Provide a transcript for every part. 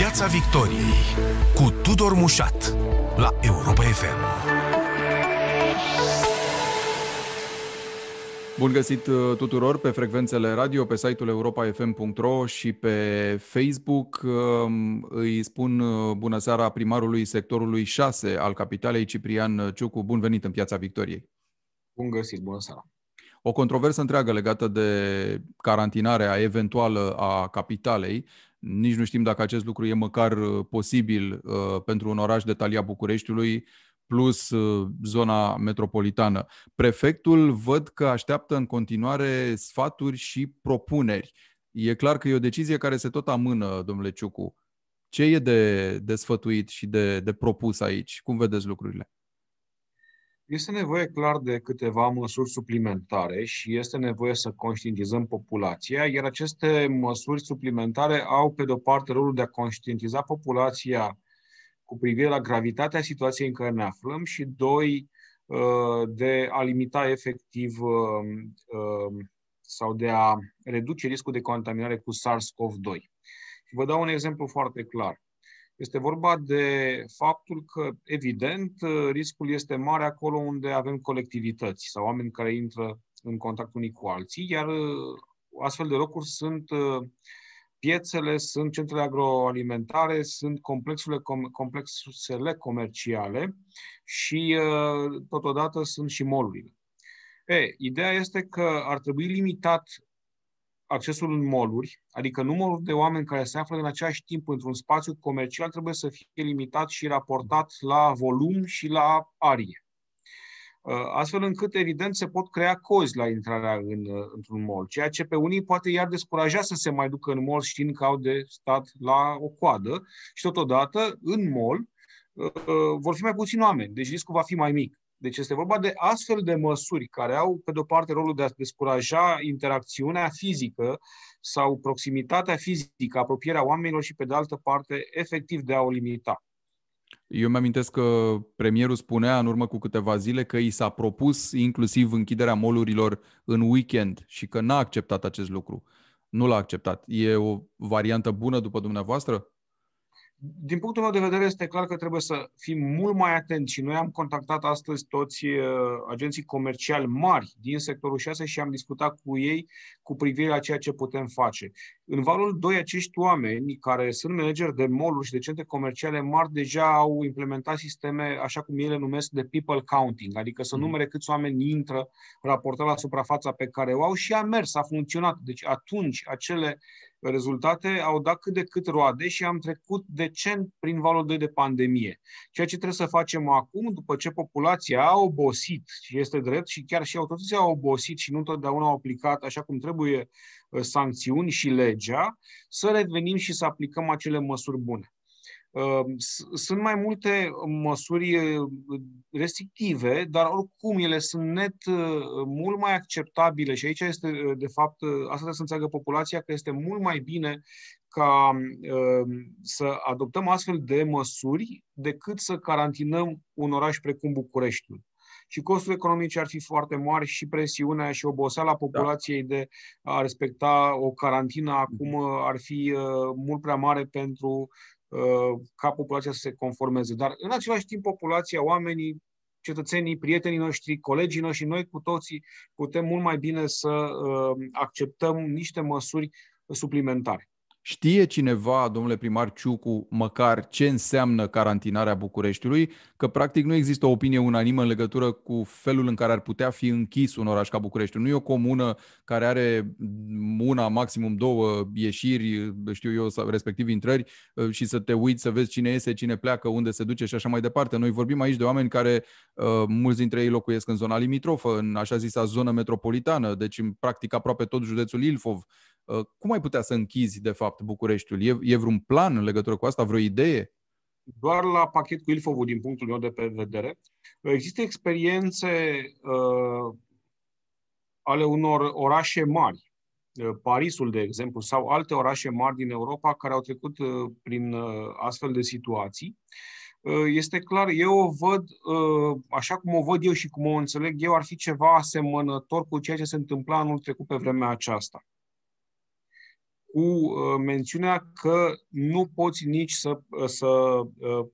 Piața Victoriei cu Tudor Mușat la Europa FM. Bun găsit uh, tuturor pe frecvențele radio, pe site-ul europa.fm.ro și pe Facebook. Um, îi spun uh, bună seara primarului sectorului 6 al capitalei, Ciprian Ciucu. Bun venit în Piața Victoriei. Bun găsit, bună seara. O controversă întreagă legată de carantinarea eventuală a capitalei. Nici nu știm dacă acest lucru e măcar uh, posibil uh, pentru un oraș de talia Bucureștiului, plus uh, zona metropolitană. Prefectul văd că așteaptă în continuare sfaturi și propuneri. E clar că e o decizie care se tot amână, domnule Ciucu. Ce e de, de sfătuit și de, de propus aici? Cum vedeți lucrurile? Este nevoie clar de câteva măsuri suplimentare și este nevoie să conștientizăm populația, iar aceste măsuri suplimentare au, pe de-o parte, rolul de a conștientiza populația cu privire la gravitatea situației în care ne aflăm și, doi, uh, de a limita efectiv uh, uh, sau de a reduce riscul de contaminare cu SARS-CoV-2. Vă dau un exemplu foarte clar. Este vorba de faptul că, evident, riscul este mare acolo unde avem colectivități sau oameni care intră în contact unii cu alții, iar astfel de locuri sunt piețele, sunt centrele agroalimentare, sunt complexurile, complexele comerciale și totodată sunt și molurile. E, ideea este că ar trebui limitat accesul în moluri, adică numărul de oameni care se află în același timp într-un spațiu comercial trebuie să fie limitat și raportat la volum și la arie. Uh, astfel încât, evident, se pot crea cozi la intrarea în, uh, într-un mall, ceea ce pe unii poate iar descuraja să se mai ducă în mall știind că au de stat la o coadă și totodată în mall uh, vor fi mai puțini oameni, deci riscul va fi mai mic. Deci este vorba de astfel de măsuri care au, pe de-o parte, rolul de a descuraja interacțiunea fizică sau proximitatea fizică, apropierea oamenilor și, pe de altă parte, efectiv de a o limita. Eu mi-amintesc că premierul spunea în urmă cu câteva zile că i s-a propus inclusiv închiderea molurilor în weekend și că n-a acceptat acest lucru. Nu l-a acceptat. E o variantă bună după dumneavoastră? Din punctul meu de vedere, este clar că trebuie să fim mult mai atenți și noi am contactat astăzi toți uh, agenții comerciali mari din sectorul 6 și am discutat cu ei cu privire la ceea ce putem face. În valul 2, acești oameni care sunt manageri de mall și de centre comerciale mari deja au implementat sisteme, așa cum ele numesc, de people counting, adică să mhm. numere câți oameni intră raportat la suprafața pe care o au și a mers, a funcționat. Deci atunci acele rezultate au dat cât de cât roade și am trecut decent prin valul 2 de pandemie. Ceea ce trebuie să facem acum, după ce populația a obosit și este drept și chiar și autoritățile au obosit și nu întotdeauna au aplicat așa cum trebuie uh, sancțiuni și legea, să revenim și să aplicăm acele măsuri bune. Ehm, sunt mai multe măsuri restrictive, dar oricum ele sunt net mult mai acceptabile și aici este, de fapt, asta trebuie să înțeleagă populația că este mult mai bine ca să adoptăm astfel de măsuri decât să carantinăm un oraș precum Bucureștiul și costurile economice ar fi foarte mari și presiunea și oboseala populației da. de a respecta o carantină acum ar fi mult prea mare pentru Uh, ca populația să se conformeze. Dar în același timp populația, oamenii, cetățenii, prietenii noștri, colegii noștri, noi cu toții putem mult mai bine să uh, acceptăm niște măsuri suplimentare. Știe cineva, domnule primar Ciucu, măcar ce înseamnă carantinarea Bucureștiului? Că practic nu există o opinie unanimă în legătură cu felul în care ar putea fi închis un oraș ca București. Nu e o comună care are una, maximum două ieșiri, știu eu, respectiv intrări uh, și să te uiți să vezi cine iese, cine pleacă, unde se duce și așa mai departe. Noi vorbim aici de oameni care, uh, mulți dintre ei locuiesc în zona limitrofă, în așa zisa zonă metropolitană, deci în practic aproape tot județul Ilfov Uh, cum ai putea să închizi, de fapt, Bucureștiul? E, e vreun plan în legătură cu asta, vreo idee? Doar la pachet cu Ilfovul, din punctul meu de vedere, există experiențe uh, ale unor orașe mari, uh, Parisul, de exemplu, sau alte orașe mari din Europa care au trecut uh, prin uh, astfel de situații. Uh, este clar, eu o văd, așa cum o văd eu și cum o înțeleg eu, ar fi ceva asemănător cu ceea ce se întâmpla anul trecut pe vremea aceasta cu mențiunea că nu poți nici să, să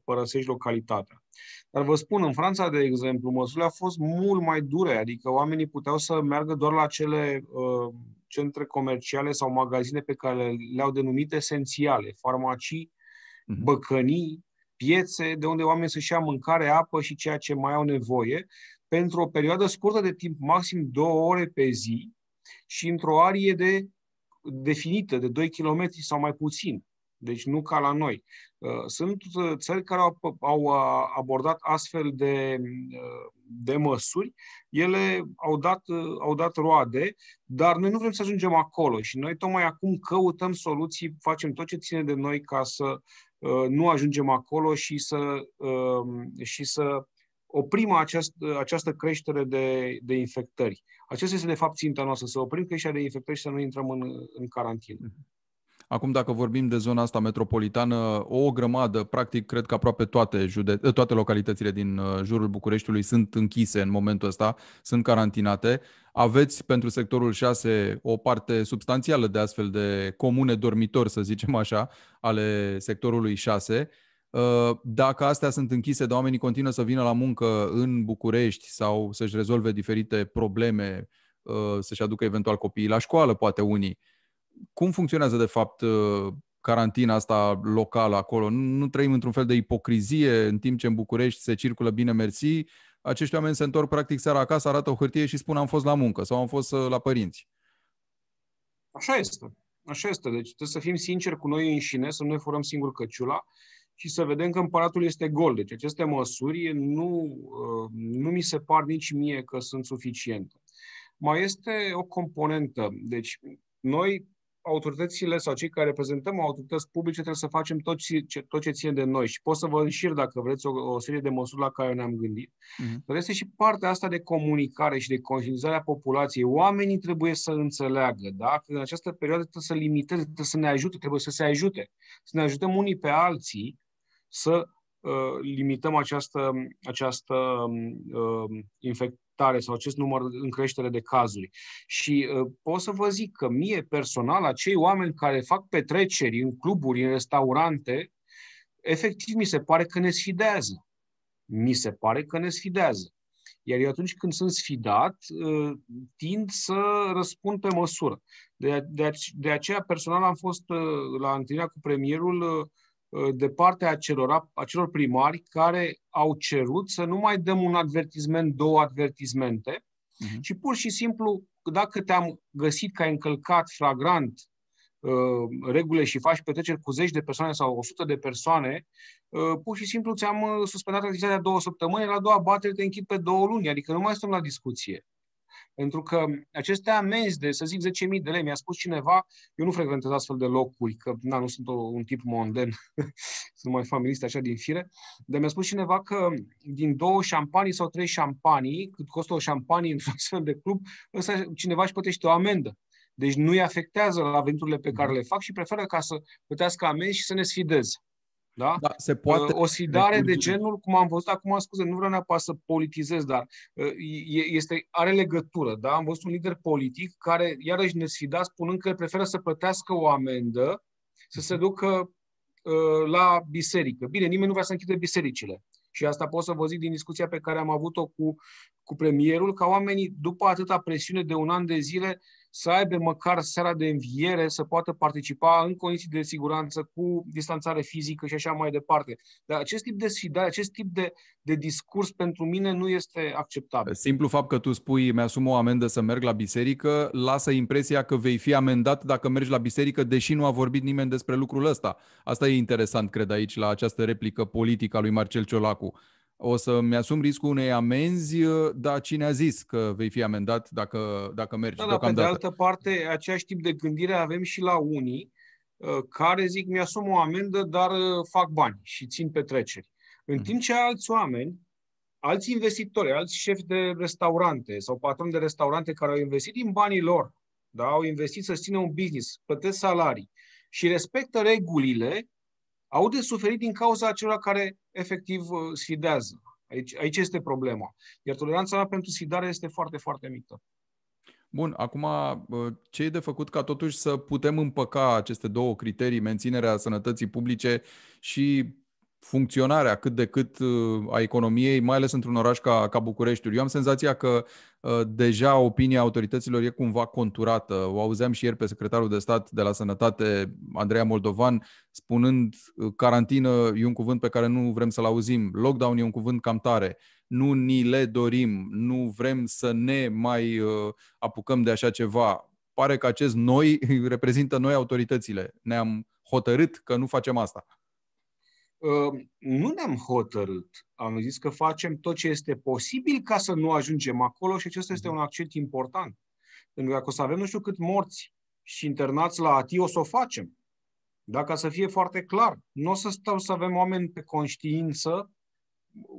părăsești localitatea. Dar vă spun, în Franța, de exemplu, măsurile au fost mult mai dure, adică oamenii puteau să meargă doar la cele uh, centre comerciale sau magazine pe care le-au denumit esențiale, farmacii, uh-huh. băcănii, piețe, de unde oamenii să-și ia mâncare, apă și ceea ce mai au nevoie, pentru o perioadă scurtă de timp, maxim două ore pe zi, și într-o arie de definită, de 2 km sau mai puțin. Deci nu ca la noi. Uh, sunt uh, țări care au, au uh, abordat astfel de, de măsuri, ele au dat, au dat roade, dar noi nu vrem să ajungem acolo și noi tocmai acum căutăm soluții, facem tot ce ține de noi ca să nu ajungem acolo și să, și să oprim aceast, această creștere de, de infectări. Acesta este, de fapt, ținta noastră, să oprim creșterea de infectări și să nu intrăm în, în carantină. Mhm. Acum, dacă vorbim de zona asta metropolitană, o grămadă, practic, cred că aproape toate, jude- toate localitățile din uh, jurul Bucureștiului sunt închise în momentul ăsta, sunt carantinate. Aveți pentru sectorul 6 o parte substanțială de astfel de comune dormitori, să zicem așa, ale sectorului 6. Uh, dacă astea sunt închise, de oamenii continuă să vină la muncă în București sau să-și rezolve diferite probleme, uh, să-și aducă eventual copiii la școală, poate unii cum funcționează de fapt uh, carantina asta locală acolo? Nu, nu trăim într-un fel de ipocrizie în timp ce în București se circulă bine mersi, acești oameni se întorc practic seara acasă, arată o hârtie și spun am fost la muncă sau am fost uh, la părinți. Așa este. Așa este. Deci trebuie să fim sinceri cu noi înșine, să nu ne furăm singur căciula și să vedem că împăratul este gol. Deci aceste măsuri nu, uh, nu mi se par nici mie că sunt suficiente. Mai este o componentă. Deci noi autoritățile sau cei care reprezentăm autorități publice trebuie să facem tot ce, tot ce ține de noi și pot să vă înșir dacă vreți o, o serie de măsuri la care ne-am gândit. Uh-huh. Dar este și partea asta de comunicare și de conștientizare a populației. Oamenii trebuie să înțeleagă da? că în această perioadă trebuie să limiteze, trebuie să ne ajute, trebuie să se ajute, să ne ajutăm unii pe alții să uh, limităm această, această uh, infect, tare sau acest număr în creștere de cazuri. Și uh, pot să vă zic că mie personal, acei oameni care fac petreceri în cluburi, în restaurante, efectiv mi se pare că ne sfidează. Mi se pare că ne sfidează. Iar eu atunci când sunt sfidat, uh, tind să răspund pe măsură. De, de, de aceea personal am fost uh, la întâlnirea cu premierul uh, Uh, de partea acelor, acelor primari care au cerut să nu mai dăm un advertisment, două advertismente, uh-huh. ci pur și simplu, dacă te-am găsit că ai încălcat flagrant uh, regulile și faci petreceri cu zeci de persoane sau 100 de persoane, uh, pur și simplu ți-am uh, suspendat activitatea două săptămâni, la a doua batere te închid pe două luni, adică nu mai stăm la discuție. Pentru că aceste amenzi de, să zic, 10.000 de lei, mi-a spus cineva, eu nu frecventez astfel de locuri, că na, nu sunt o, un tip monden, sunt mai familist așa din fire, dar mi-a spus cineva că din două șampanii sau trei șampanii, cât costă o șampanie într-un astfel de club, ăsta cineva își plătește o amendă. Deci nu îi afectează la veniturile pe care mhm. le fac și preferă ca să plătească amenzi și să ne sfideze. Da? da se poate o sfidare de genul, cum am văzut acum, scuze, nu vreau neapărat să politizez, dar uh, este, are legătură. Da? Am văzut un lider politic care iarăși ne sfida spunând că preferă să plătească o amendă să se ducă uh, la biserică. Bine, nimeni nu vrea să închide bisericile. Și asta pot să vă zic din discuția pe care am avut-o cu, cu premierul, ca oamenii, după atâta presiune de un an de zile, să aibă măcar seara de înviere, să poată participa în condiții de siguranță, cu distanțare fizică și așa mai departe. Dar acest tip de sfidare, acest tip de, de discurs pentru mine nu este acceptabil. Simplu fapt că tu spui mi-asum o amendă să merg la biserică, lasă impresia că vei fi amendat dacă mergi la biserică, deși nu a vorbit nimeni despre lucrul ăsta. Asta e interesant, cred, aici, la această replică politică a lui Marcel Ciolacu o să-mi asum riscul unei amenzi, uh, dar cine a zis că vei fi amendat dacă, dacă mergi da, dar pe de altă parte, același tip de gândire avem și la unii uh, care zic mi-asum o amendă, dar uh, fac bani și țin petreceri. În timp ce alți oameni, alți investitori, alți șefi de restaurante sau patroni de restaurante care au investit din banii lor, da, au investit să țină un business, plătesc salarii și respectă regulile, au de suferit din cauza acelor care efectiv uh, sfidează. Aici, aici este problema. Iar toleranța mea pentru sfidare este foarte, foarte mică. Bun, acum ce e de făcut ca totuși să putem împăca aceste două criterii, menținerea sănătății publice și funcționarea cât de cât uh, a economiei, mai ales într-un oraș ca, ca Bucureștiul. Eu am senzația că uh, deja opinia autorităților e cumva conturată. O auzeam și ieri pe secretarul de stat de la Sănătate, Andreea Moldovan, spunând uh, carantină e un cuvânt pe care nu vrem să-l auzim, lockdown e un cuvânt cam tare, nu ni le dorim, nu vrem să ne mai uh, apucăm de așa ceva. Pare că acest noi reprezintă noi autoritățile. Ne-am hotărât că nu facem asta. Ehm, nu ne-am hotărât. Am zis că facem tot ce este posibil ca să nu ajungem acolo și acesta este un accent important. Pentru că dacă o să avem nu știu cât morți și internați la ATI, o să o facem. Dacă să fie foarte clar, nu o să stăm să avem oameni pe conștiință,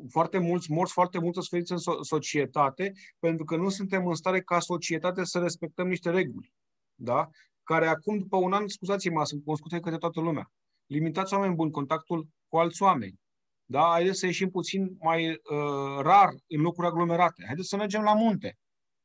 foarte mulți morți, foarte multă suferință în societate, pentru că nu suntem în stare ca societate să respectăm niște reguli. Da? Care acum, după un an, scuzați-mă, sunt cunoscute către toată lumea. Limitați oameni buni contactul cu alți oameni. Da? Haideți să ieșim puțin mai uh, rar în locuri aglomerate. Haideți să mergem la munte,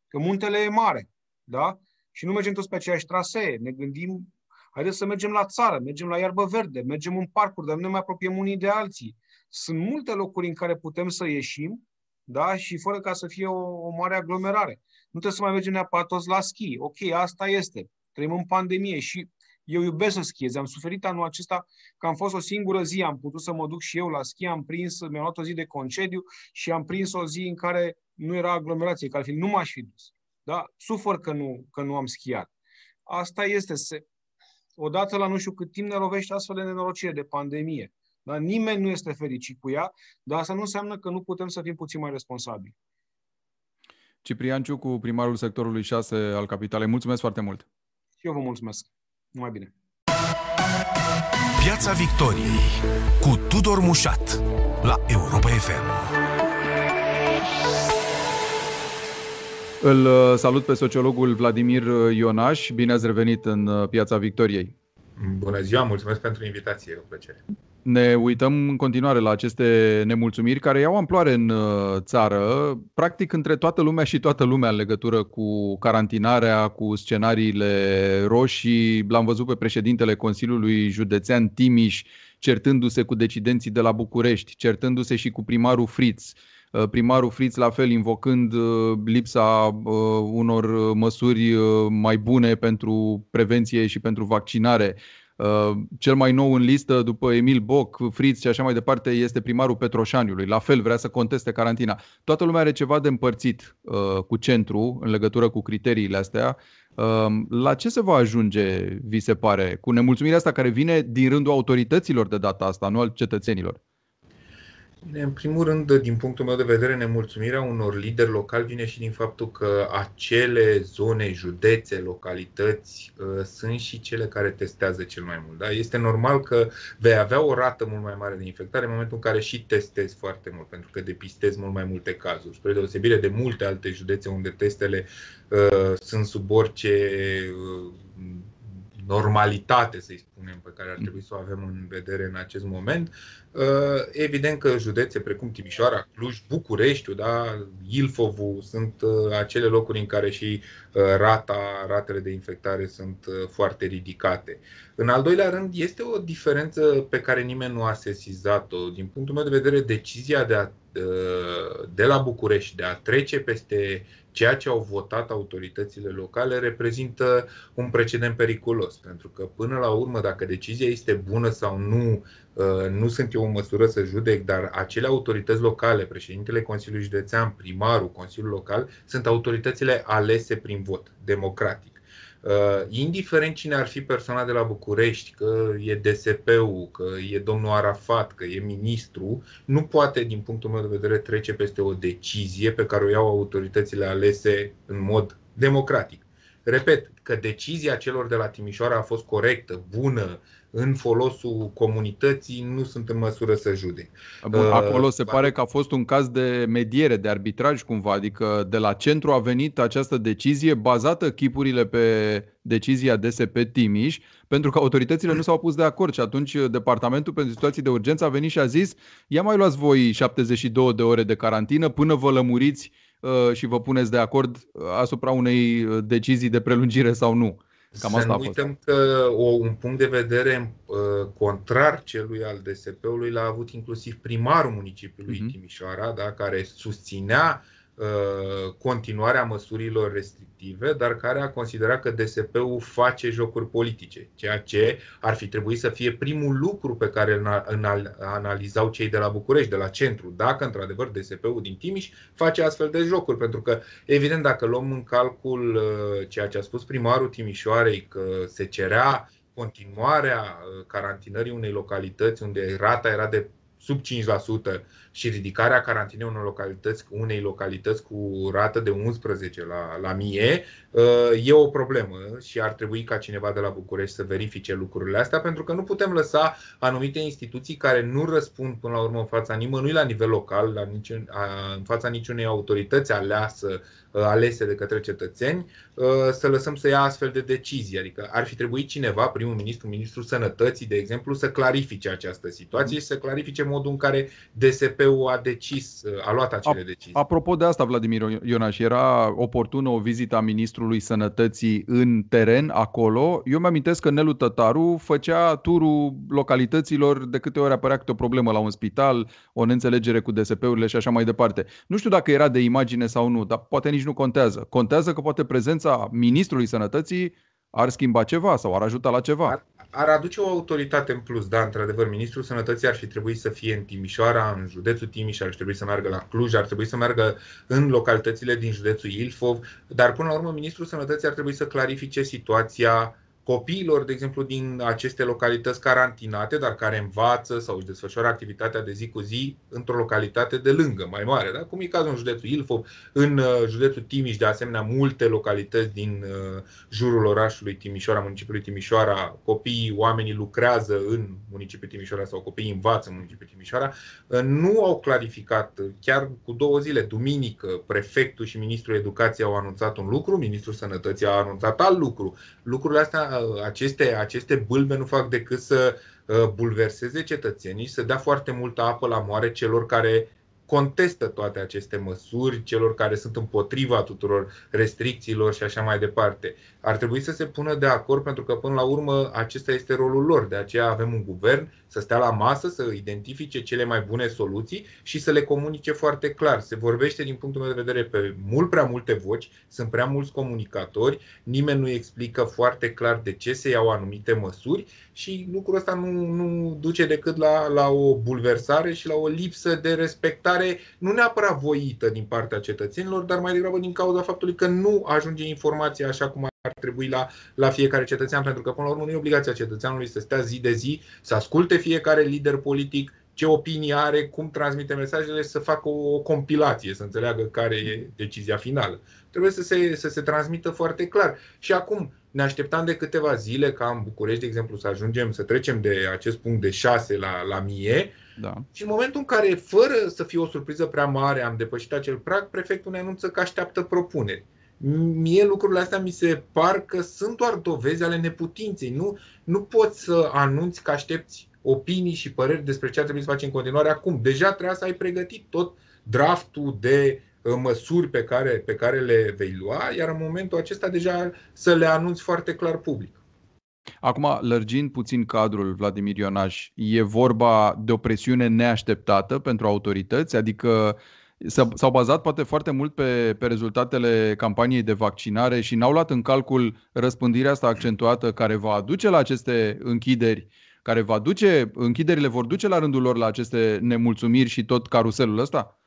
că muntele e mare. Da? Și nu mergem toți pe aceeași trasee. Ne gândim, haideți să mergem la țară, mergem la iarbă verde, mergem în parcuri, dar nu ne mai apropiem unii de alții. Sunt multe locuri în care putem să ieșim da? și fără ca să fie o, o mare aglomerare. Nu trebuie să mai mergem neapărat toți la schi. Ok, asta este. Trăim în pandemie și eu iubesc să schiez. Am suferit anul acesta că am fost o singură zi, am putut să mă duc și eu la schi, am prins, mi-am luat o zi de concediu și am prins o zi în care nu era aglomerație, că altfel nu m-aș fi dus. Da? Sufăr că nu, că nu am schiat. Asta este. Se... Odată la nu știu cât timp ne lovește astfel de nenorocire, de pandemie. Da? Nimeni nu este fericit cu ea, dar asta nu înseamnă că nu putem să fim puțin mai responsabili. Ciprian Ciucu, primarul sectorului 6 al Capitalei. Mulțumesc foarte mult! Și eu vă mulțumesc! Numai bine! Piața Victoriei cu Tudor Mușat la Europa FM. Îl uh, salut pe sociologul Vladimir Ionaș. Bine ați revenit în uh, Piața Victoriei. Bună ziua, mulțumesc pentru invitație, o plăcere. Ne uităm în continuare la aceste nemulțumiri care iau amploare în uh, țară, practic între toată lumea și toată lumea în legătură cu carantinarea, cu scenariile roșii. L-am văzut pe președintele Consiliului Județean Timiș certându-se cu decidenții de la București, certându-se și cu primarul Fritz. Uh, primarul Fritz la fel invocând uh, lipsa unor măsuri mai bune pentru prevenție și pentru vaccinare. Uh, cel mai nou în listă, după Emil Boc, Fritz și așa mai departe, este primarul Petroșaniului. La fel, vrea să conteste carantina. Toată lumea are ceva de împărțit uh, cu centru în legătură cu criteriile astea. Uh, la ce se va ajunge, vi se pare, cu nemulțumirea asta care vine din rândul autorităților de data asta, nu al cetățenilor? În primul rând, din punctul meu de vedere, nemulțumirea unor lideri locali vine și din faptul că acele zone, județe, localități uh, sunt și cele care testează cel mai mult. Da? Este normal că vei avea o rată mult mai mare de infectare în momentul în care și testezi foarte mult, pentru că depistezi mult mai multe cazuri, spre deosebire de multe alte județe unde testele uh, sunt sub orice uh, normalitate, să-i spunem, pe care ar trebui să o avem în vedere în acest moment. Uh, evident că județe precum Timișoara, Cluj, Bucureștiul, da, Ilfovul sunt uh, acele locuri în care și uh, rata, ratele de infectare sunt foarte ridicate. În al doilea rând, este o diferență pe care nimeni nu a sesizat-o. Din punctul meu de vedere, decizia de, a, de la București de a trece peste ceea ce au votat autoritățile locale reprezintă un precedent periculos, pentru că până la urmă, dacă decizia este bună sau nu, uh, nu sunt eu în măsură să judec, dar acele autorități locale, președintele Consiliului Județean, primarul, Consiliul Local, sunt autoritățile alese prin vot, democratic. Uh, indiferent cine ar fi persoana de la București, că e DSP-ul, că e domnul Arafat, că e ministru, nu poate, din punctul meu de vedere, trece peste o decizie pe care o iau autoritățile alese în mod democratic. Repet, că decizia celor de la Timișoara a fost corectă, bună, în folosul comunității, nu sunt în măsură să judec. Bun, uh, acolo se pare că a fost un caz de mediere, de arbitraj cumva, adică de la centru a venit această decizie bazată chipurile pe decizia DSP Timiș, pentru că autoritățile nu s-au pus de acord și atunci Departamentul pentru Situații de Urgență a venit și a zis ia mai luați voi 72 de ore de carantină până vă lămuriți și vă puneți de acord asupra unei decizii de prelungire sau nu. Cam asta să nu uităm că o, un punct de vedere uh, contrar celui al DSP-ului l-a avut inclusiv primarul municipiului uh-huh. Timișoara, da, care susținea Uh, continuarea măsurilor restrictive, dar care a considerat că DSP-ul face jocuri politice, ceea ce ar fi trebuit să fie primul lucru pe care îl analizau cei de la București, de la centru, dacă într-adevăr DSP-ul din Timiș face astfel de jocuri, pentru că, evident, dacă luăm în calcul uh, ceea ce a spus primarul Timișoarei, că se cerea continuarea uh, carantinării unei localități unde rata era de sub 5%, și ridicarea carantinei unei localități, unei localități cu rată de 11 la, la mie uh, e o problemă și ar trebui ca cineva de la București să verifice lucrurile astea, pentru că nu putem lăsa anumite instituții care nu răspund până la urmă în fața nimănui la nivel local, la niciun, în fața niciunei autorități aleasă, uh, alese de către cetățeni, uh, să lăsăm să ia astfel de decizii. Adică ar fi trebuit cineva, primul ministru, ministrul sănătății, de exemplu, să clarifice această situație și să clarifice modul în care DSP CSP-ul a decis, a luat acele decizii. Apropo de asta, Vladimir Ionaș, era oportună o vizită a Ministrului Sănătății în teren, acolo. Eu mi-amintesc că Nelu Tătaru făcea turul localităților de câte ori apărea câte o problemă la un spital, o neînțelegere cu DSP-urile și așa mai departe. Nu știu dacă era de imagine sau nu, dar poate nici nu contează. Contează că poate prezența Ministrului Sănătății ar schimba ceva sau ar ajuta la ceva. Ar, ar aduce o autoritate în plus, da, într-adevăr. Ministrul Sănătății ar fi trebuit să fie în Timișoara, în județul Timiș, ar trebui să meargă la Cluj, ar trebui să meargă în localitățile din județul Ilfov, dar până la urmă Ministrul Sănătății ar trebui să clarifice situația copiilor, de exemplu, din aceste localități carantinate, dar care învață sau își desfășoară activitatea de zi cu zi într-o localitate de lângă, mai mare, da? cum e cazul în județul Ilfov, în uh, județul Timiș, de asemenea, multe localități din uh, jurul orașului Timișoara, municipiului Timișoara, copiii, oamenii lucrează în municipiul Timișoara sau copiii învață în municipiul Timișoara, uh, nu au clarificat, chiar cu două zile, duminică, prefectul și ministrul educației au anunțat un lucru, ministrul sănătății a anunțat alt lucru. Lucrurile astea aceste, aceste bâlbe nu fac decât să uh, bulverseze cetățenii și să dea foarte multă apă la moare celor care contestă toate aceste măsuri, celor care sunt împotriva tuturor restricțiilor și așa mai departe. Ar trebui să se pună de acord pentru că până la urmă acesta este rolul lor. De aceea avem un guvern să stea la masă, să identifice cele mai bune soluții și să le comunice foarte clar. Se vorbește din punctul meu de vedere pe mult prea multe voci, sunt prea mulți comunicatori, nimeni nu explică foarte clar de ce se iau anumite măsuri și lucrul ăsta nu, nu duce decât la, la o bulversare și la o lipsă de respectare, nu neapărat voită din partea cetățenilor, dar mai degrabă din cauza faptului că nu ajunge informația așa cum ar trebui la, la fiecare cetățean, pentru că până la urmă nu e obligația cetățeanului să stea zi de zi, să asculte fiecare lider politic, ce opinie are, cum transmite mesajele, să facă o compilație, să înțeleagă care e decizia finală. Trebuie să se, să se transmită foarte clar. Și acum ne așteptam de câteva zile ca în București, de exemplu, să ajungem, să trecem de acest punct de 6 la, la 1000 da. și în momentul în care, fără să fie o surpriză prea mare, am depășit acel prag, prefectul ne anunță că așteaptă propuneri mie lucrurile astea mi se par că sunt doar dovezi ale neputinței. Nu, nu poți să anunți că aștepți opinii și păreri despre ce ar trebui să faci în continuare acum. Deja trebuia să ai pregătit tot draftul de uh, măsuri pe care, pe care le vei lua, iar în momentul acesta deja să le anunți foarte clar public. Acum, lărgind puțin cadrul, Vladimir Ionaș, e vorba de o presiune neașteptată pentru autorități, adică s-au bazat poate foarte mult pe, pe rezultatele campaniei de vaccinare și n-au luat în calcul răspândirea asta accentuată care va aduce la aceste închideri, care va duce, închiderile vor duce la rândul lor la aceste nemulțumiri și tot caruselul ăsta?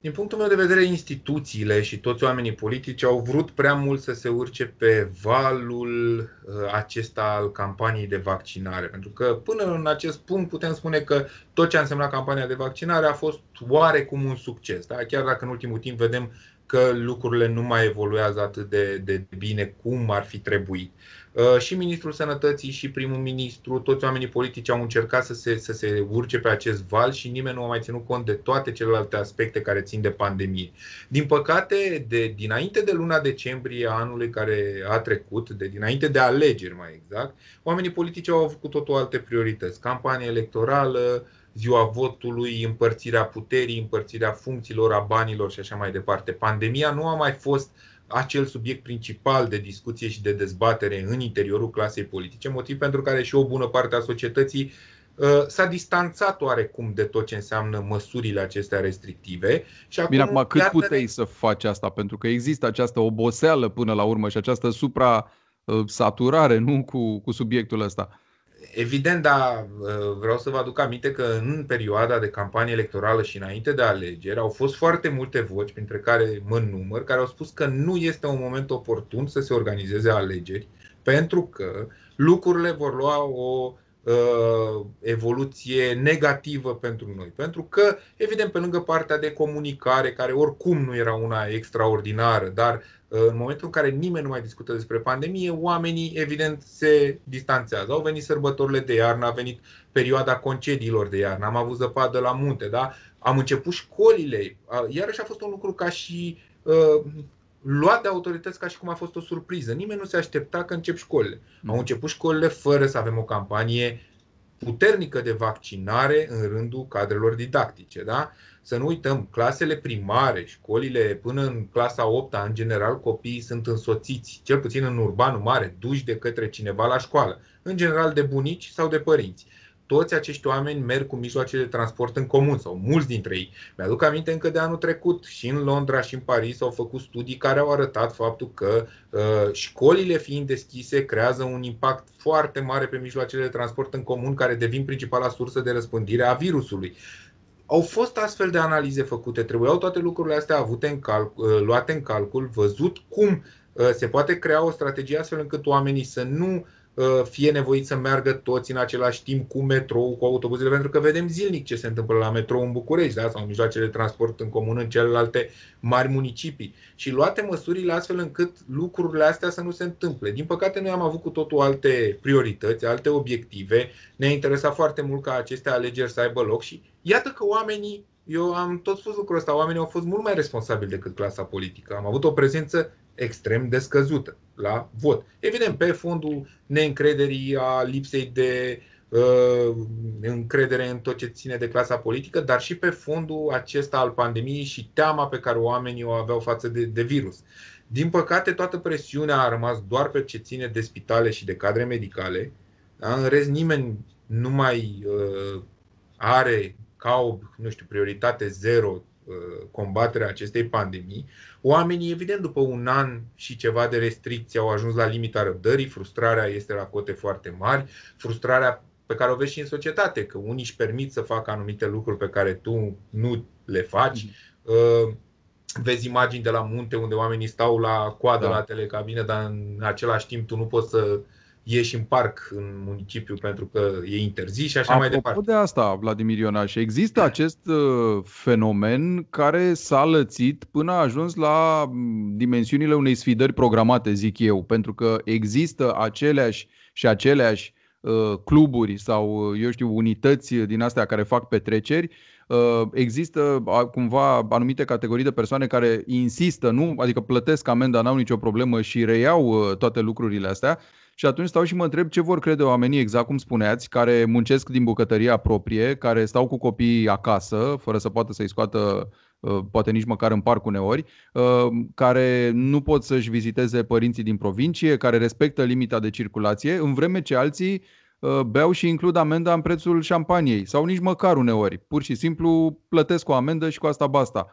Din punctul meu de vedere, instituțiile și toți oamenii politici au vrut prea mult să se urce pe valul uh, acesta al campaniei de vaccinare. Pentru că până în acest punct putem spune că tot ce a însemnat campania de vaccinare a fost oarecum un succes. Da? Chiar dacă în ultimul timp vedem că lucrurile nu mai evoluează atât de, de bine cum ar fi trebuit. Uh, și Ministrul Sănătății și primul ministru, toți oamenii politici au încercat să se, să se urce pe acest val și nimeni nu a mai ținut cont de toate celelalte aspecte care țin de pandemie. Din păcate, de dinainte de luna decembrie a anului care a trecut, de dinainte de alegeri mai exact, oamenii politici au avut cu totul alte priorități. Campanie electorală, ziua votului, împărțirea puterii, împărțirea funcțiilor, a banilor și așa mai departe. Pandemia nu a mai fost acel subiect principal de discuție și de dezbatere în interiorul clasei politice, motiv pentru care și o bună parte a societății uh, s-a distanțat oarecum de tot ce înseamnă măsurile acestea restrictive. Și acum, Bine, acum cât puteai să faci asta? Pentru că există această oboseală până la urmă și această supra-saturare nu? Cu, cu subiectul ăsta. Evident, dar uh, vreau să vă aduc aminte că în perioada de campanie electorală și înainte de alegeri au fost foarte multe voci, printre care mă număr, care au spus că nu este un moment oportun să se organizeze alegeri, pentru că lucrurile vor lua o uh, evoluție negativă pentru noi. Pentru că, evident, pe lângă partea de comunicare, care oricum nu era una extraordinară, dar în momentul în care nimeni nu mai discută despre pandemie, oamenii evident se distanțează. Au venit sărbătorile de iarnă, a venit perioada concediilor de iarnă, am avut zăpadă la munte, da? am început școlile. Iarăși a fost un lucru ca și uh, luat de autorități ca și cum a fost o surpriză. Nimeni nu se aștepta că încep școlile. Au început școlile fără să avem o campanie puternică de vaccinare în rândul cadrelor didactice. Da? Să nu uităm, clasele primare, școlile până în clasa 8 în general, copiii sunt însoțiți, cel puțin în urbanul mare, duși de către cineva la școală, în general de bunici sau de părinți toți acești oameni merg cu mijloace de transport în comun sau mulți dintre ei. Mi-aduc aminte încă de anul trecut și în Londra și în Paris au făcut studii care au arătat faptul că uh, școlile fiind deschise creează un impact foarte mare pe mijloacele de transport în comun care devin principala sursă de răspândire a virusului. Au fost astfel de analize făcute, trebuiau toate lucrurile astea avute în calcul, uh, luate în calcul, văzut cum uh, se poate crea o strategie astfel încât oamenii să nu uh, fie nevoiți să meargă toți în același timp cu metrou, cu autobuzele, pentru că vedem zilnic ce se întâmplă la metrou în București da? sau în mijloacele de transport în comun în celelalte mari municipii. Și luate măsurile astfel încât lucrurile astea să nu se întâmple. Din păcate, noi am avut cu totul alte priorități, alte obiective. Ne-a interesat foarte mult ca aceste alegeri să aibă loc și Iată că oamenii, eu am tot spus lucrul ăsta, oamenii au fost mult mai responsabili decât clasa politică. Am avut o prezență extrem de scăzută la vot. Evident, pe fondul neîncrederii, a lipsei de uh, încredere în tot ce ține de clasa politică, dar și pe fondul acesta al pandemiei și teama pe care oamenii o aveau față de, de virus. Din păcate, toată presiunea a rămas doar pe ce ține de spitale și de cadre medicale. Da? În rest, nimeni nu mai uh, are ca o, nu știu, prioritate zero uh, combaterea acestei pandemii, oamenii, evident, după un an și ceva de restricții au ajuns la limita răbdării, frustrarea este la cote foarte mari, frustrarea pe care o vezi și în societate, că unii își permit să facă anumite lucruri pe care tu nu le faci. Mm-hmm. Vezi imagini de la munte unde oamenii stau la coadă da. la telecabine, dar în același timp tu nu poți să ieși în parc în municipiu pentru că e interzis și așa Apropo mai departe. de asta, Vladimir Ionaș, există acest uh, fenomen care s-a lățit până a ajuns la mm, dimensiunile unei sfidări programate, zic eu, pentru că există aceleași și aceleași uh, cluburi sau, eu știu, unități din astea care fac petreceri uh, există cumva anumite categorii de persoane care insistă, nu? adică plătesc amenda, n-au nicio problemă și reiau toate lucrurile astea și atunci stau și mă întreb ce vor crede oamenii, exact cum spuneați, care muncesc din bucătăria proprie, care stau cu copiii acasă, fără să poată să-i scoată uh, poate nici măcar în parc uneori, uh, care nu pot să-și viziteze părinții din provincie, care respectă limita de circulație, în vreme ce alții uh, beau și includ amenda în prețul șampaniei sau nici măcar uneori. Pur și simplu plătesc o amendă și cu asta basta.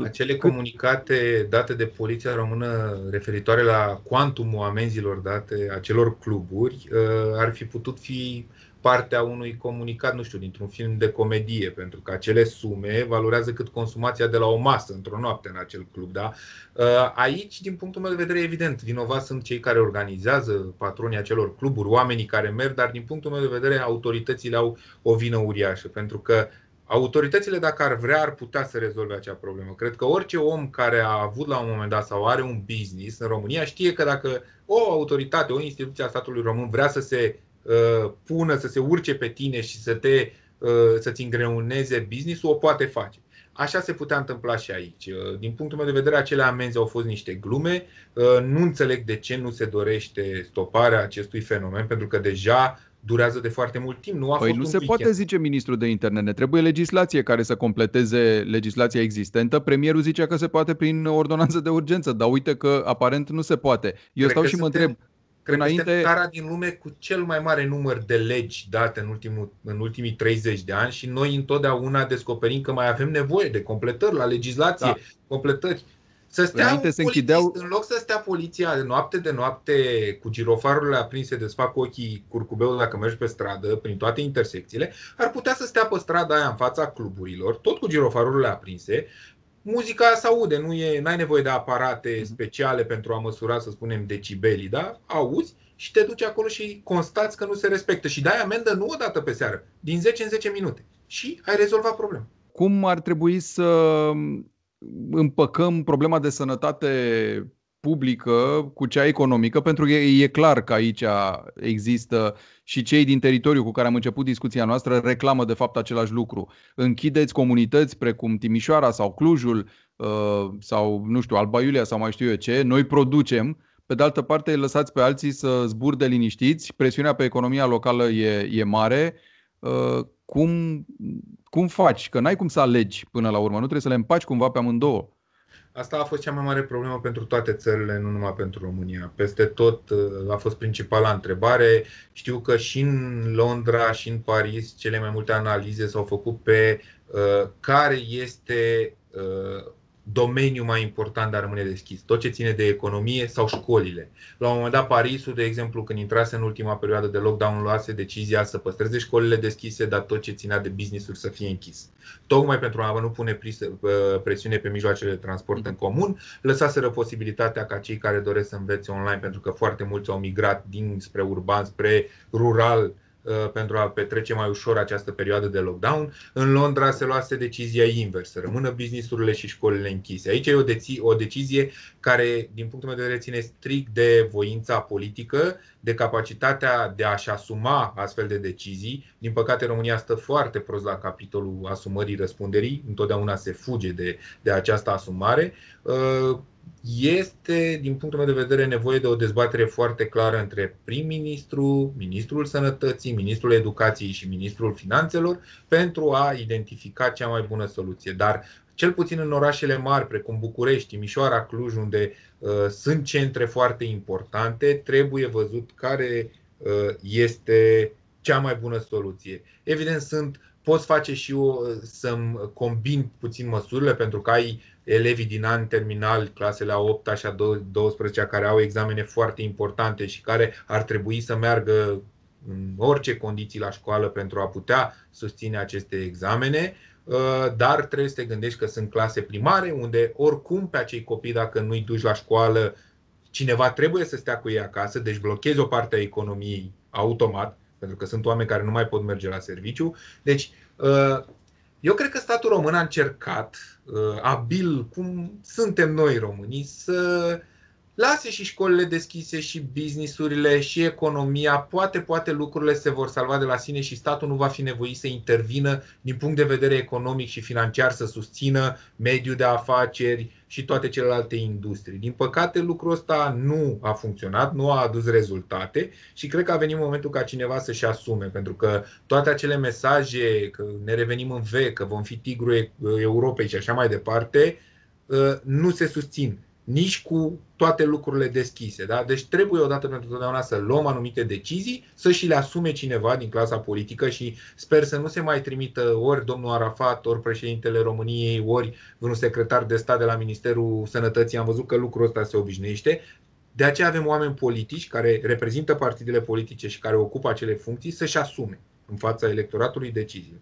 Acele comunicate date de Poliția Română referitoare la cuantumul amenzilor date acelor cluburi uh, ar fi putut fi partea unui comunicat, nu știu, dintr-un film de comedie, pentru că acele sume valorează cât consumația de la o masă într-o noapte în acel club. Da? Uh, aici, din punctul meu de vedere, evident, vinovați sunt cei care organizează patronii acelor cluburi, oamenii care merg, dar din punctul meu de vedere, autoritățile au o vină uriașă, pentru că Autoritățile, dacă ar vrea, ar putea să rezolve acea problemă. Cred că orice om care a avut la un moment dat sau are un business în România știe că dacă o autoritate, o instituție a statului român vrea să se uh, pună, să se urce pe tine și să te, uh, să-ți îngreuneze business-ul, o poate face. Așa se putea întâmpla și aici. Uh, din punctul meu de vedere, acele amenzi au fost niște glume. Uh, nu înțeleg de ce nu se dorește stoparea acestui fenomen, pentru că deja durează de foarte mult timp. Nu a păi fost nu un se weekend. poate zice ministrul de interne, ne trebuie legislație care să completeze legislația existentă. Premierul zice că se poate prin ordonanță de urgență, dar uite că aparent nu se poate. Eu Cred stau că și mă suntem- întreb, Cred că Înainte- suntem țara din lume cu cel mai mare număr de legi date în, ultimul, în ultimii 30 de ani și noi întotdeauna descoperim că mai avem nevoie de completări la legislație, Da. completări. Să stea Înainte un se polițist, închideau- în loc să stea poliția de noapte de noapte cu girofarurile aprinse de fac ochii curcubeu dacă mergi pe stradă, prin toate intersecțiile, ar putea să stea pe strada aia în fața cluburilor, tot cu girofarurile aprinse, muzica se aude, nu e, n-ai nevoie de aparate speciale pentru a măsura, să spunem, decibelii, da? Auzi și te duci acolo și constați că nu se respectă. Și dai amendă nu o dată pe seară, din 10 în 10 minute. Și ai rezolvat problema. cum ar trebui să împăcăm problema de sănătate publică cu cea economică, pentru că e, e clar că aici există și cei din teritoriu cu care am început discuția noastră reclamă de fapt același lucru. Închideți comunități precum Timișoara sau Clujul uh, sau, nu știu, Alba Iulia sau mai știu eu ce, noi producem, pe de altă parte îi lăsați pe alții să zburde liniștiți, presiunea pe economia locală e, e mare. Uh, Cum, cum faci? Că n-ai cum să alegi până la urmă, nu trebuie să le împaci cumva pe amândouă. Asta a fost cea mai mare problemă pentru toate țările, nu numai pentru România. Peste tot uh, a fost principala întrebare. Știu că și în Londra și în Paris cele mai multe analize s-au făcut pe uh, care este uh, domeniul mai important de a rămâne deschis. Tot ce ține de economie sau școlile. La un moment dat, Parisul, de exemplu, când intrase în ultima perioadă de lockdown, luase decizia să păstreze școlile deschise, dar tot ce ținea de business-uri să fie închis. Tocmai pentru a nu pune pris- presiune pe mijloacele de transport în comun, lăsaseră posibilitatea ca cei care doresc să învețe online, pentru că foarte mulți au migrat din spre urban, spre rural, uh, pentru a petrece mai ușor această perioadă de lockdown. În Londra se luase decizia inversă, rămână businessurile și școlile închise. Aici e o, deci- o decizie care, din punctul meu de vedere, ține strict de voința politică, de capacitatea de a-și asuma astfel de decizii. Din păcate, România stă foarte prost la capitolul asumării răspunderii, întotdeauna se fuge de, de această asumare. Uh, Este, din punctul meu de vedere, nevoie de o dezbatere foarte clară între prim-ministru, ministrul sănătății, ministrul educației și ministrul finanțelor pentru a identifica cea mai bună soluție. Dar cel puțin în orașele mari, precum București, Timișoara, Cluj, unde uh, sunt centre foarte importante, trebuie văzut care uh, este cea mai bună soluție. Evident, sunt poți face și eu să-mi combin puțin măsurile pentru că ai elevii din an terminal, clasele a 8 și a 12 care au examene foarte importante și care ar trebui să meargă în orice condiții la școală pentru a putea susține aceste examene, dar trebuie să te gândești că sunt clase primare unde oricum pe acei copii dacă nu-i duci la școală, cineva trebuie să stea cu ei acasă, deci blochezi o parte a economiei automat, pentru că sunt oameni care nu mai pot merge la serviciu. Deci, eu cred că statul român a încercat, abil cum suntem noi românii, să lase și școlile deschise și businessurile și economia. Poate, poate lucrurile se vor salva de la sine și statul nu va fi nevoit să intervină din punct de vedere economic și financiar să susțină mediul de afaceri și toate celelalte industrii. Din păcate, lucrul ăsta nu a funcționat, nu a adus rezultate și cred că a venit momentul ca cineva să-și asume, pentru că toate acele mesaje că ne revenim în vechi, că vom fi tigrul Europei și așa mai departe, nu se susțin nici cu toate lucrurile deschise. Da? Deci trebuie odată pentru totdeauna să luăm anumite decizii, să și le asume cineva din clasa politică și sper să nu se mai trimită ori domnul Arafat, ori președintele României, ori un secretar de stat de la Ministerul Sănătății. Am văzut că lucrul ăsta se obișnuiește. De aceea avem oameni politici care reprezintă partidele politice și care ocupă acele funcții să-și asume în fața electoratului deciziile.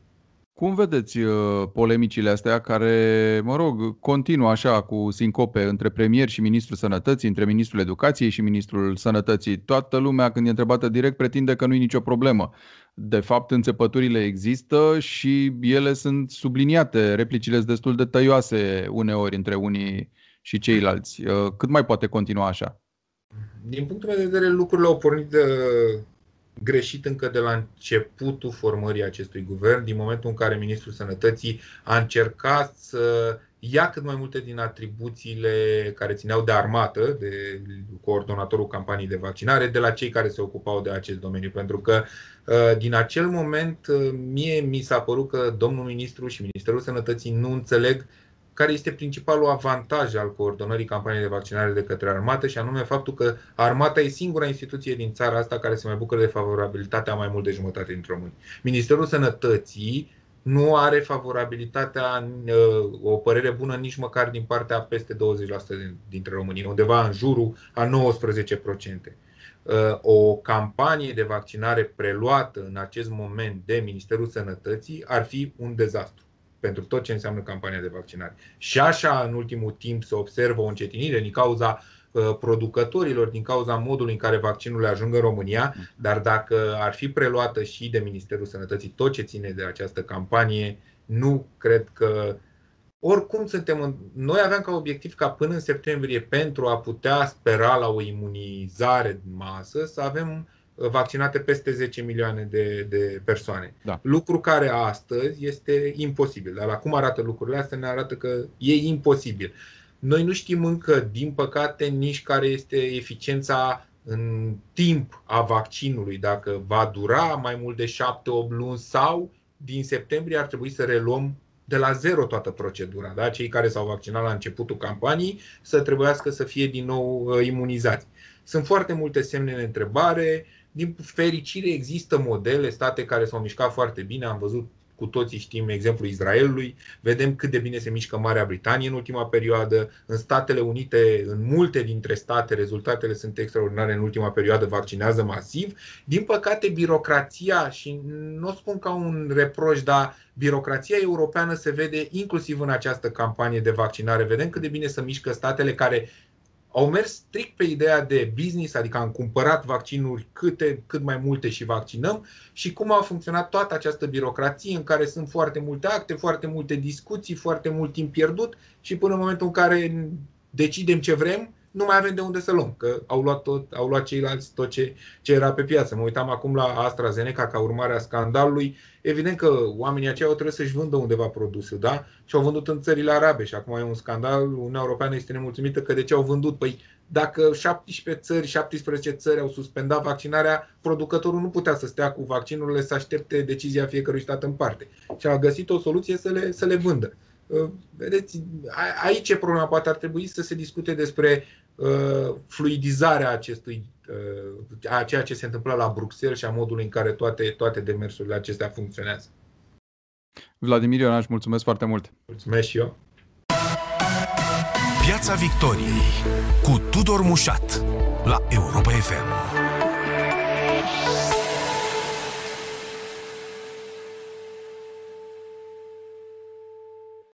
Cum vedeți uh, polemicile astea care, mă rog, continuă așa cu sincope între premier și ministrul sănătății, între ministrul educației și ministrul sănătății? Toată lumea, când e întrebată direct, pretinde că nu e nicio problemă. De fapt, înțepăturile există și ele sunt subliniate. Replicile sunt destul de tăioase uneori între unii și ceilalți. Uh, cât mai poate continua așa? Din punctul meu de vedere, lucrurile au pornit de greșit încă de la începutul formării acestui guvern, din momentul în care Ministrul Sănătății a încercat să ia cât mai multe din atribuțiile care țineau de armată, de coordonatorul campaniei de vaccinare, de la cei care se ocupau de acest domeniu. Pentru că uh, din acel moment uh, mie mi s-a părut că domnul ministru și Ministerul Sănătății nu înțeleg care este principalul avantaj al coordonării campaniei de vaccinare de către armată și anume faptul că armata e singura instituție din țara asta care se mai bucură de favorabilitatea mai mult de jumătate dintre români. Ministerul Sănătății nu are favorabilitatea, uh, o părere bună nici măcar din partea peste 20% dintre români, undeva în jurul a 19%. Uh, o campanie de vaccinare preluată în acest moment de Ministerul Sănătății ar fi un dezastru pentru tot ce înseamnă campania de vaccinare. Și așa, în ultimul timp, se observă o încetinire din cauza uh, producătorilor, din cauza modului în care vaccinurile ajung în România, dar dacă ar fi preluată și de Ministerul Sănătății tot ce ține de această campanie, nu cred că oricum suntem în... Noi aveam ca obiectiv ca până în septembrie, pentru a putea spera la o imunizare în masă, să avem vaccinate peste 10 milioane de, de persoane. Da. Lucru care astăzi este imposibil. Dar la cum arată lucrurile astea ne arată că e imposibil. Noi nu știm încă, din păcate, nici care este eficiența în timp a vaccinului, dacă va dura mai mult de 7-8 luni sau din septembrie ar trebui să reluăm de la zero toată procedura. Da? Cei care s-au vaccinat la începutul campaniei să trebuiască să fie din nou uh, imunizați. Sunt foarte multe semne de întrebare. Din fericire există modele, state care s-au mișcat foarte bine, am văzut cu toții știm exemplul Israelului, vedem cât de bine se mișcă Marea Britanie în ultima perioadă, în Statele Unite, în multe dintre state, rezultatele sunt extraordinare în ultima perioadă, vaccinează masiv. Din păcate, birocrația, și nu o spun ca un reproș, dar birocrația europeană se vede inclusiv în această campanie de vaccinare. Vedem cât de bine se mișcă statele care au mers strict pe ideea de business, adică am cumpărat vaccinuri câte, cât mai multe și vaccinăm. Și cum a funcționat toată această birocrație în care sunt foarte multe acte, foarte multe discuții, foarte mult timp pierdut și până în momentul în care decidem ce vrem, nu mai avem de unde să luăm, că au luat, tot, au luat ceilalți tot ce, ce era pe piață. Mă uitam acum la AstraZeneca ca urmare a scandalului. Evident că oamenii aceia au trebuit să-și vândă undeva produsul, da? Și au vândut în țările arabe și acum e un scandal. Uniunea Europeană este nemulțumită că de ce au vândut? Păi dacă 17 țări, 17 țări au suspendat vaccinarea, producătorul nu putea să stea cu vaccinurile să aștepte decizia fiecărui stat în parte. Și a găsit o soluție să le, să le vândă. Vedeți, aici e problema. Poate ar trebui să se discute despre uh, fluidizarea acestui, uh, a ceea ce se întâmplă la Bruxelles și a modului în care toate, toate demersurile acestea funcționează. Vladimir Ionaș, mulțumesc foarte mult! Mulțumesc și eu! Piața Victoriei cu Tudor Mușat la Europa FM.